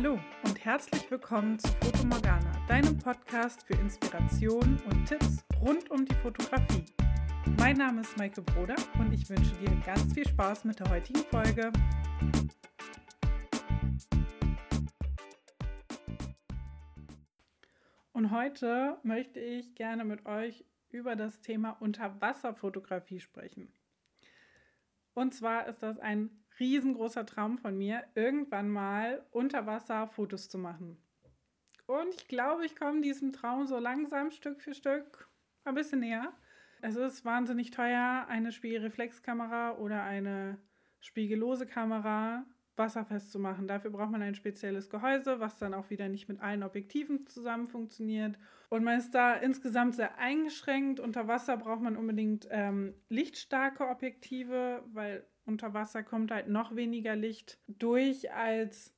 Hallo und herzlich willkommen zu Foto Morgana, deinem Podcast für Inspiration und Tipps rund um die Fotografie. Mein Name ist Maike Broder und ich wünsche dir ganz viel Spaß mit der heutigen Folge. Und heute möchte ich gerne mit euch über das Thema Unterwasserfotografie sprechen. Und zwar ist das ein riesengroßer Traum von mir, irgendwann mal unter Wasser Fotos zu machen. Und ich glaube, ich komme diesem Traum so langsam Stück für Stück ein bisschen näher. Es ist wahnsinnig teuer, eine Spiegelreflexkamera oder eine spiegellose Kamera wasserfest zu machen. Dafür braucht man ein spezielles Gehäuse, was dann auch wieder nicht mit allen Objektiven zusammen funktioniert. Und man ist da insgesamt sehr eingeschränkt. Unter Wasser braucht man unbedingt ähm, lichtstarke Objektive, weil unter Wasser kommt halt noch weniger Licht durch als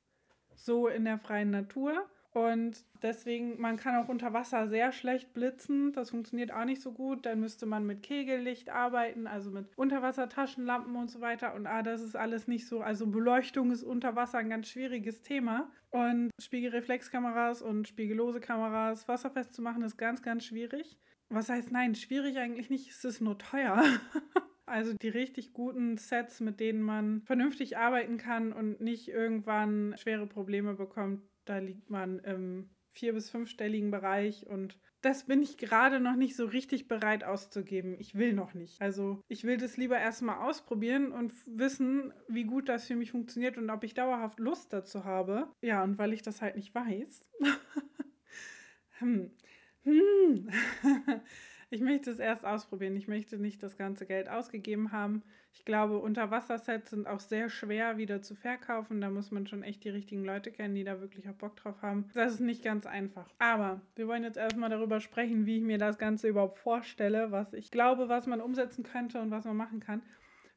so in der freien Natur. Und deswegen, man kann auch unter Wasser sehr schlecht blitzen. Das funktioniert auch nicht so gut. Dann müsste man mit Kegellicht arbeiten, also mit Unterwassertaschenlampen und so weiter. Und ah, das ist alles nicht so. Also Beleuchtung ist unter Wasser ein ganz schwieriges Thema. Und Spiegelreflexkameras und spiegellose Kameras wasserfest zu machen, ist ganz, ganz schwierig. Was heißt nein? Schwierig eigentlich nicht, es ist nur teuer. Also die richtig guten Sets, mit denen man vernünftig arbeiten kann und nicht irgendwann schwere Probleme bekommt, da liegt man im vier- bis fünfstelligen Bereich und das bin ich gerade noch nicht so richtig bereit auszugeben. Ich will noch nicht. Also ich will das lieber erstmal ausprobieren und wissen, wie gut das für mich funktioniert und ob ich dauerhaft Lust dazu habe. Ja, und weil ich das halt nicht weiß. hm. Hm. Ich möchte es erst ausprobieren. Ich möchte nicht das ganze Geld ausgegeben haben. Ich glaube, Unterwassersets sind auch sehr schwer wieder zu verkaufen. Da muss man schon echt die richtigen Leute kennen, die da wirklich auch Bock drauf haben. Das ist nicht ganz einfach. Aber wir wollen jetzt erstmal darüber sprechen, wie ich mir das Ganze überhaupt vorstelle, was ich glaube, was man umsetzen könnte und was man machen kann.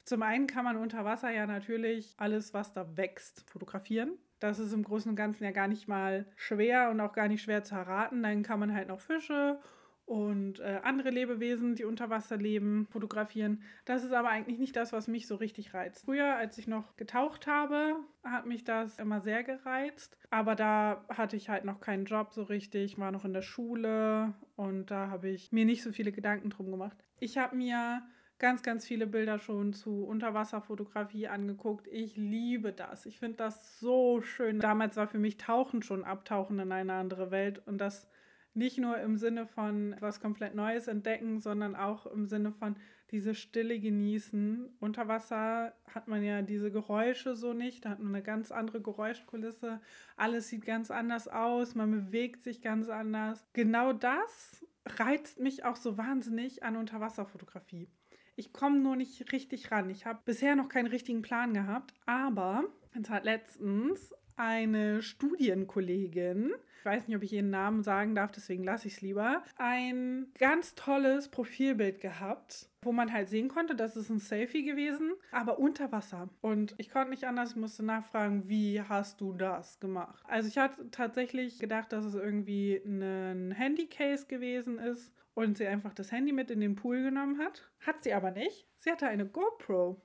Zum einen kann man unter Wasser ja natürlich alles, was da wächst, fotografieren. Das ist im Großen und Ganzen ja gar nicht mal schwer und auch gar nicht schwer zu erraten. Dann kann man halt noch Fische und äh, andere Lebewesen, die unter Wasser leben, fotografieren. Das ist aber eigentlich nicht das, was mich so richtig reizt. Früher, als ich noch getaucht habe, hat mich das immer sehr gereizt. Aber da hatte ich halt noch keinen Job so richtig, war noch in der Schule und da habe ich mir nicht so viele Gedanken drum gemacht. Ich habe mir ganz, ganz viele Bilder schon zu Unterwasserfotografie angeguckt. Ich liebe das. Ich finde das so schön. Damals war für mich Tauchen schon Abtauchen in eine andere Welt und das nicht nur im Sinne von was komplett Neues entdecken, sondern auch im Sinne von diese Stille genießen. Unter Wasser hat man ja diese Geräusche so nicht, da hat man eine ganz andere Geräuschkulisse. Alles sieht ganz anders aus, man bewegt sich ganz anders. Genau das reizt mich auch so wahnsinnig an Unterwasserfotografie. Ich komme nur nicht richtig ran. Ich habe bisher noch keinen richtigen Plan gehabt, aber es hat letztens eine Studienkollegin ich weiß nicht, ob ich ihren Namen sagen darf, deswegen lasse ich es lieber, ein ganz tolles Profilbild gehabt, wo man halt sehen konnte, das ist ein Selfie gewesen, aber unter Wasser. Und ich konnte nicht anders, musste nachfragen, wie hast du das gemacht? Also ich hatte tatsächlich gedacht, dass es irgendwie ein Handycase gewesen ist und sie einfach das Handy mit in den Pool genommen hat. Hat sie aber nicht. Sie hatte eine GoPro.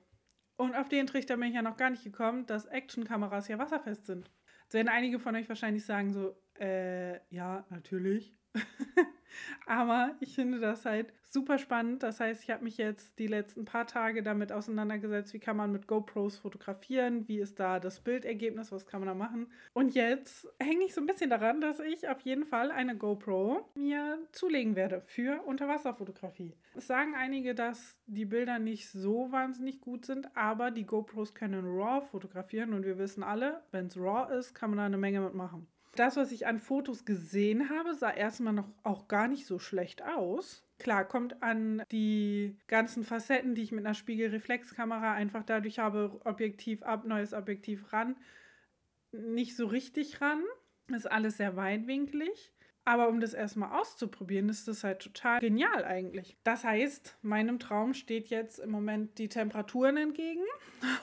Und auf den Trichter bin ich ja noch gar nicht gekommen, dass Actionkameras ja wasserfest sind. Jetzt werden einige von euch wahrscheinlich sagen so, äh, ja, natürlich. Aber ich finde das halt super spannend. Das heißt, ich habe mich jetzt die letzten paar Tage damit auseinandergesetzt, wie kann man mit GoPros fotografieren, wie ist da das Bildergebnis, was kann man da machen. Und jetzt hänge ich so ein bisschen daran, dass ich auf jeden Fall eine GoPro mir zulegen werde für Unterwasserfotografie. Es sagen einige, dass die Bilder nicht so wahnsinnig gut sind, aber die GoPros können RAW fotografieren und wir wissen alle, wenn es RAW ist, kann man da eine Menge mitmachen. Das, was ich an Fotos gesehen habe, sah erstmal noch auch gar nicht so schlecht aus. Klar, kommt an die ganzen Facetten, die ich mit einer Spiegelreflexkamera einfach dadurch habe, Objektiv ab, neues Objektiv ran, nicht so richtig ran. Ist alles sehr weitwinklig. Aber um das erstmal auszuprobieren, ist das halt total genial eigentlich. Das heißt, meinem Traum steht jetzt im Moment die Temperaturen entgegen.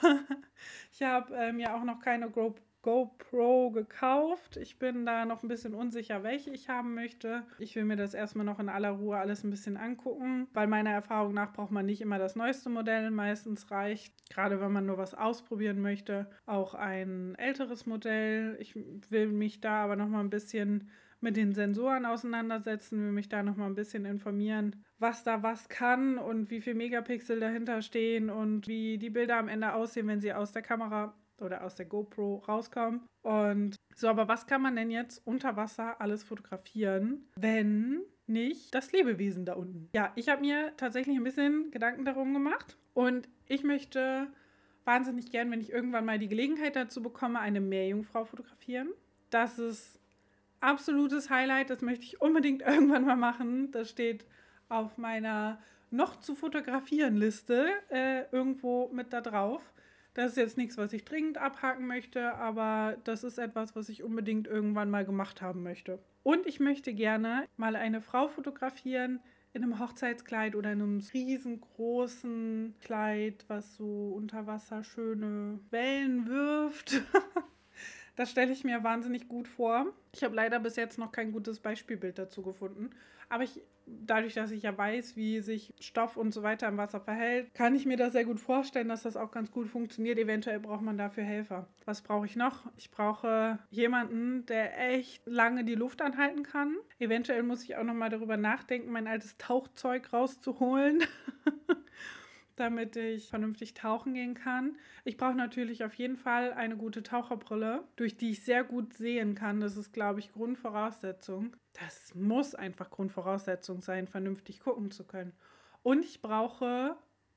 ich habe ähm, ja auch noch keine GoPro GoPro gekauft. Ich bin da noch ein bisschen unsicher, welche ich haben möchte. Ich will mir das erstmal noch in aller Ruhe alles ein bisschen angucken, weil meiner Erfahrung nach braucht man nicht immer das neueste Modell. Meistens reicht, gerade wenn man nur was ausprobieren möchte, auch ein älteres Modell. Ich will mich da aber noch mal ein bisschen mit den Sensoren auseinandersetzen, will mich da noch mal ein bisschen informieren, was da was kann und wie viel Megapixel dahinter stehen und wie die Bilder am Ende aussehen, wenn sie aus der Kamera oder aus der GoPro rauskommen. Und so, aber was kann man denn jetzt unter Wasser alles fotografieren, wenn nicht das Lebewesen da unten? Ja, ich habe mir tatsächlich ein bisschen Gedanken darum gemacht und ich möchte wahnsinnig gern, wenn ich irgendwann mal die Gelegenheit dazu bekomme, eine Meerjungfrau fotografieren. Das ist absolutes Highlight, das möchte ich unbedingt irgendwann mal machen. Das steht auf meiner noch zu fotografieren Liste äh, irgendwo mit da drauf. Das ist jetzt nichts, was ich dringend abhaken möchte, aber das ist etwas, was ich unbedingt irgendwann mal gemacht haben möchte. Und ich möchte gerne mal eine Frau fotografieren in einem Hochzeitskleid oder in einem riesengroßen Kleid, was so unter Wasser schöne Wellen wirft. Das stelle ich mir wahnsinnig gut vor. Ich habe leider bis jetzt noch kein gutes Beispielbild dazu gefunden. Aber ich, dadurch, dass ich ja weiß, wie sich Stoff und so weiter im Wasser verhält, kann ich mir das sehr gut vorstellen, dass das auch ganz gut funktioniert. Eventuell braucht man dafür Helfer. Was brauche ich noch? Ich brauche jemanden, der echt lange die Luft anhalten kann. Eventuell muss ich auch noch mal darüber nachdenken, mein altes Tauchzeug rauszuholen. damit ich vernünftig tauchen gehen kann. Ich brauche natürlich auf jeden Fall eine gute Taucherbrille, durch die ich sehr gut sehen kann. Das ist, glaube ich, Grundvoraussetzung. Das muss einfach Grundvoraussetzung sein, vernünftig gucken zu können. Und ich brauche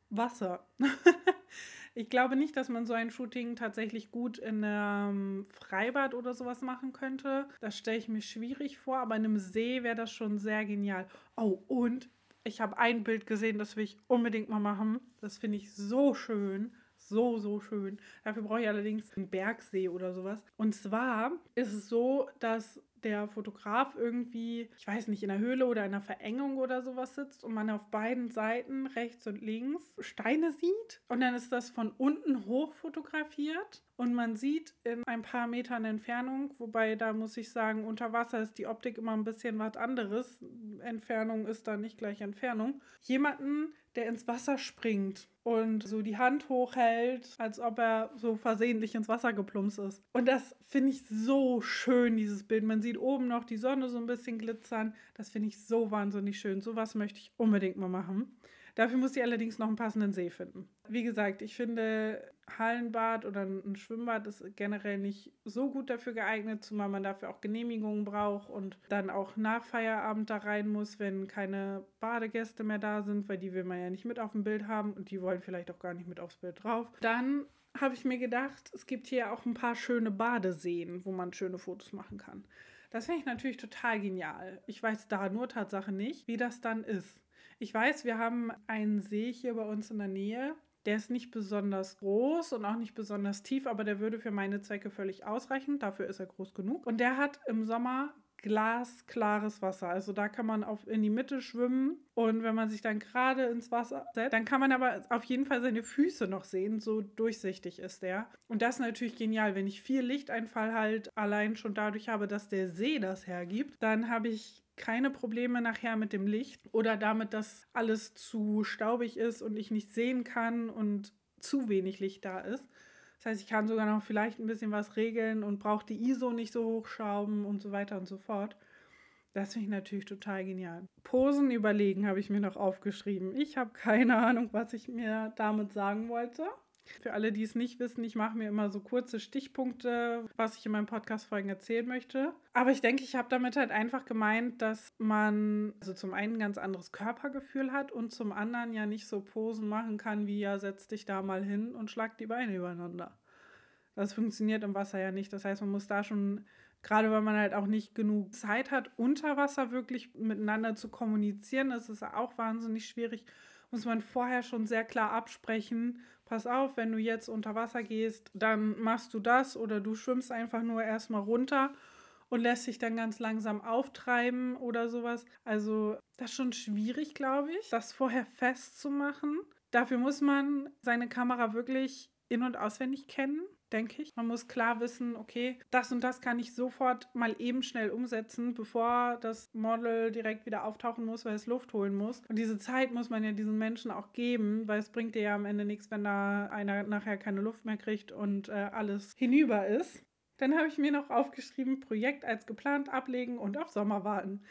Wasser. ich glaube nicht, dass man so ein Shooting tatsächlich gut in einem Freibad oder sowas machen könnte. Das stelle ich mir schwierig vor, aber in einem See wäre das schon sehr genial. Oh, und ich habe ein Bild gesehen, das will ich unbedingt mal machen. Das finde ich so schön. So, so schön. Dafür brauche ich allerdings einen Bergsee oder sowas. Und zwar ist es so, dass der Fotograf irgendwie, ich weiß nicht, in einer Höhle oder in einer Verengung oder sowas sitzt und man auf beiden Seiten, rechts und links, Steine sieht. Und dann ist das von unten hoch fotografiert und man sieht in ein paar Metern Entfernung, wobei da muss ich sagen, unter Wasser ist die Optik immer ein bisschen was anderes. Entfernung ist da nicht gleich Entfernung. Jemanden, der ins Wasser springt und so die Hand hochhält, als ob er so versehentlich ins Wasser geplumpst ist. Und das finde ich so schön, dieses Bild. Man sieht oben noch die Sonne so ein bisschen glitzern. Das finde ich so wahnsinnig schön. Sowas möchte ich unbedingt mal machen. Dafür muss ich allerdings noch einen passenden See finden. Wie gesagt, ich finde Hallenbad oder ein Schwimmbad ist generell nicht so gut dafür geeignet, zumal man dafür auch Genehmigungen braucht und dann auch nach Feierabend da rein muss, wenn keine Badegäste mehr da sind, weil die will man ja nicht mit auf dem Bild haben und die wollen vielleicht auch gar nicht mit aufs Bild drauf. Dann habe ich mir gedacht, es gibt hier auch ein paar schöne Badeseen, wo man schöne Fotos machen kann. Das finde ich natürlich total genial. Ich weiß da nur Tatsache nicht, wie das dann ist. Ich weiß, wir haben einen See hier bei uns in der Nähe. Der ist nicht besonders groß und auch nicht besonders tief, aber der würde für meine Zwecke völlig ausreichen. Dafür ist er groß genug. Und der hat im Sommer glasklares Wasser. Also da kann man auf, in die Mitte schwimmen und wenn man sich dann gerade ins Wasser setzt, dann kann man aber auf jeden Fall seine Füße noch sehen. So durchsichtig ist der. Und das ist natürlich genial. Wenn ich viel Lichteinfall halt allein schon dadurch habe, dass der See das hergibt, dann habe ich keine Probleme nachher mit dem Licht oder damit, dass alles zu staubig ist und ich nicht sehen kann und zu wenig Licht da ist. Das heißt, ich kann sogar noch vielleicht ein bisschen was regeln und brauche die ISO nicht so hochschrauben und so weiter und so fort. Das finde ich natürlich total genial. Posen überlegen habe ich mir noch aufgeschrieben. Ich habe keine Ahnung, was ich mir damit sagen wollte. Für alle, die es nicht wissen, ich mache mir immer so kurze Stichpunkte, was ich in meinen Podcast-Folgen erzählen möchte. Aber ich denke, ich habe damit halt einfach gemeint, dass man also zum einen ein ganz anderes Körpergefühl hat und zum anderen ja nicht so Posen machen kann, wie ja, setz dich da mal hin und schlag die Beine übereinander. Das funktioniert im Wasser ja nicht. Das heißt, man muss da schon, gerade weil man halt auch nicht genug Zeit hat, unter Wasser wirklich miteinander zu kommunizieren, das ist auch wahnsinnig schwierig muss man vorher schon sehr klar absprechen. Pass auf, wenn du jetzt unter Wasser gehst, dann machst du das oder du schwimmst einfach nur erstmal runter und lässt sich dann ganz langsam auftreiben oder sowas. Also das ist schon schwierig, glaube ich, das vorher festzumachen. Dafür muss man seine Kamera wirklich in- und auswendig kennen. Denke ich. Man muss klar wissen, okay, das und das kann ich sofort mal eben schnell umsetzen, bevor das Model direkt wieder auftauchen muss, weil es Luft holen muss. Und diese Zeit muss man ja diesen Menschen auch geben, weil es bringt dir ja am Ende nichts, wenn da einer nachher keine Luft mehr kriegt und äh, alles hinüber ist. Dann habe ich mir noch aufgeschrieben, Projekt als geplant ablegen und auf Sommer warten.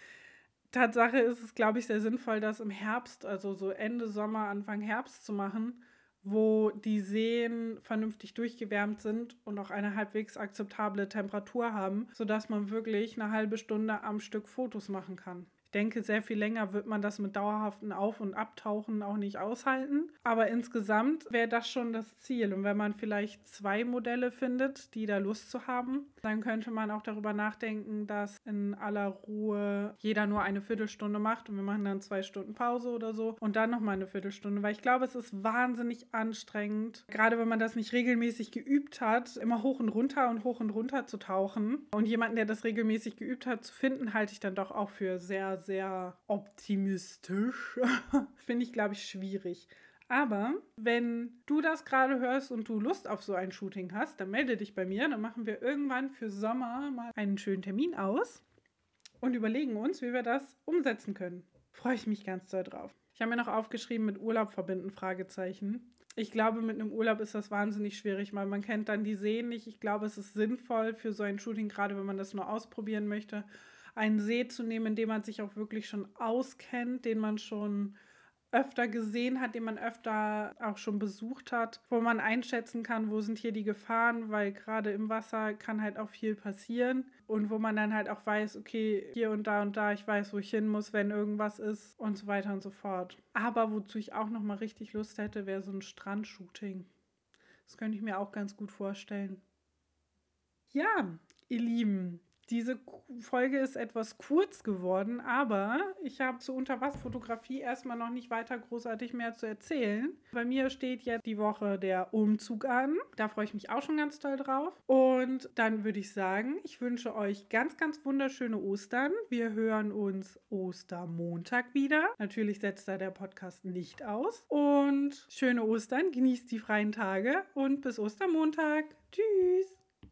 Tatsache ist es, glaube ich, sehr sinnvoll, das im Herbst, also so Ende Sommer, Anfang Herbst zu machen, wo die Seen vernünftig durchgewärmt sind und auch eine halbwegs akzeptable Temperatur haben, sodass man wirklich eine halbe Stunde am Stück Fotos machen kann denke, sehr viel länger wird man das mit dauerhaften Auf- und Abtauchen auch nicht aushalten. Aber insgesamt wäre das schon das Ziel. Und wenn man vielleicht zwei Modelle findet, die da Lust zu haben, dann könnte man auch darüber nachdenken, dass in aller Ruhe jeder nur eine Viertelstunde macht und wir machen dann zwei Stunden Pause oder so und dann nochmal eine Viertelstunde. Weil ich glaube, es ist wahnsinnig anstrengend, gerade wenn man das nicht regelmäßig geübt hat, immer hoch und runter und hoch und runter zu tauchen. Und jemanden, der das regelmäßig geübt hat, zu finden, halte ich dann doch auch für sehr, sehr optimistisch. Finde ich, glaube ich, schwierig. Aber wenn du das gerade hörst und du Lust auf so ein Shooting hast, dann melde dich bei mir. Dann machen wir irgendwann für Sommer mal einen schönen Termin aus und überlegen uns, wie wir das umsetzen können. Freue ich mich ganz doll drauf. Ich habe mir noch aufgeschrieben mit Urlaub verbinden, Fragezeichen. Ich glaube, mit einem Urlaub ist das wahnsinnig schwierig, weil man kennt dann die Seen nicht. Ich glaube, es ist sinnvoll für so ein Shooting, gerade wenn man das nur ausprobieren möchte, einen See zu nehmen, in dem man sich auch wirklich schon auskennt, den man schon öfter gesehen hat, den man öfter auch schon besucht hat, wo man einschätzen kann, wo sind hier die Gefahren, weil gerade im Wasser kann halt auch viel passieren und wo man dann halt auch weiß, okay, hier und da und da, ich weiß, wo ich hin muss, wenn irgendwas ist und so weiter und so fort. Aber wozu ich auch noch mal richtig Lust hätte, wäre so ein Strandshooting. Das könnte ich mir auch ganz gut vorstellen. Ja, ihr Lieben, diese Folge ist etwas kurz geworden, aber ich habe zu Unterwasserfotografie erstmal noch nicht weiter großartig mehr zu erzählen. Bei mir steht jetzt die Woche der Umzug an. Da freue ich mich auch schon ganz toll drauf. Und dann würde ich sagen, ich wünsche euch ganz, ganz wunderschöne Ostern. Wir hören uns Ostermontag wieder. Natürlich setzt da der Podcast nicht aus. Und schöne Ostern, genießt die freien Tage und bis Ostermontag. Tschüss.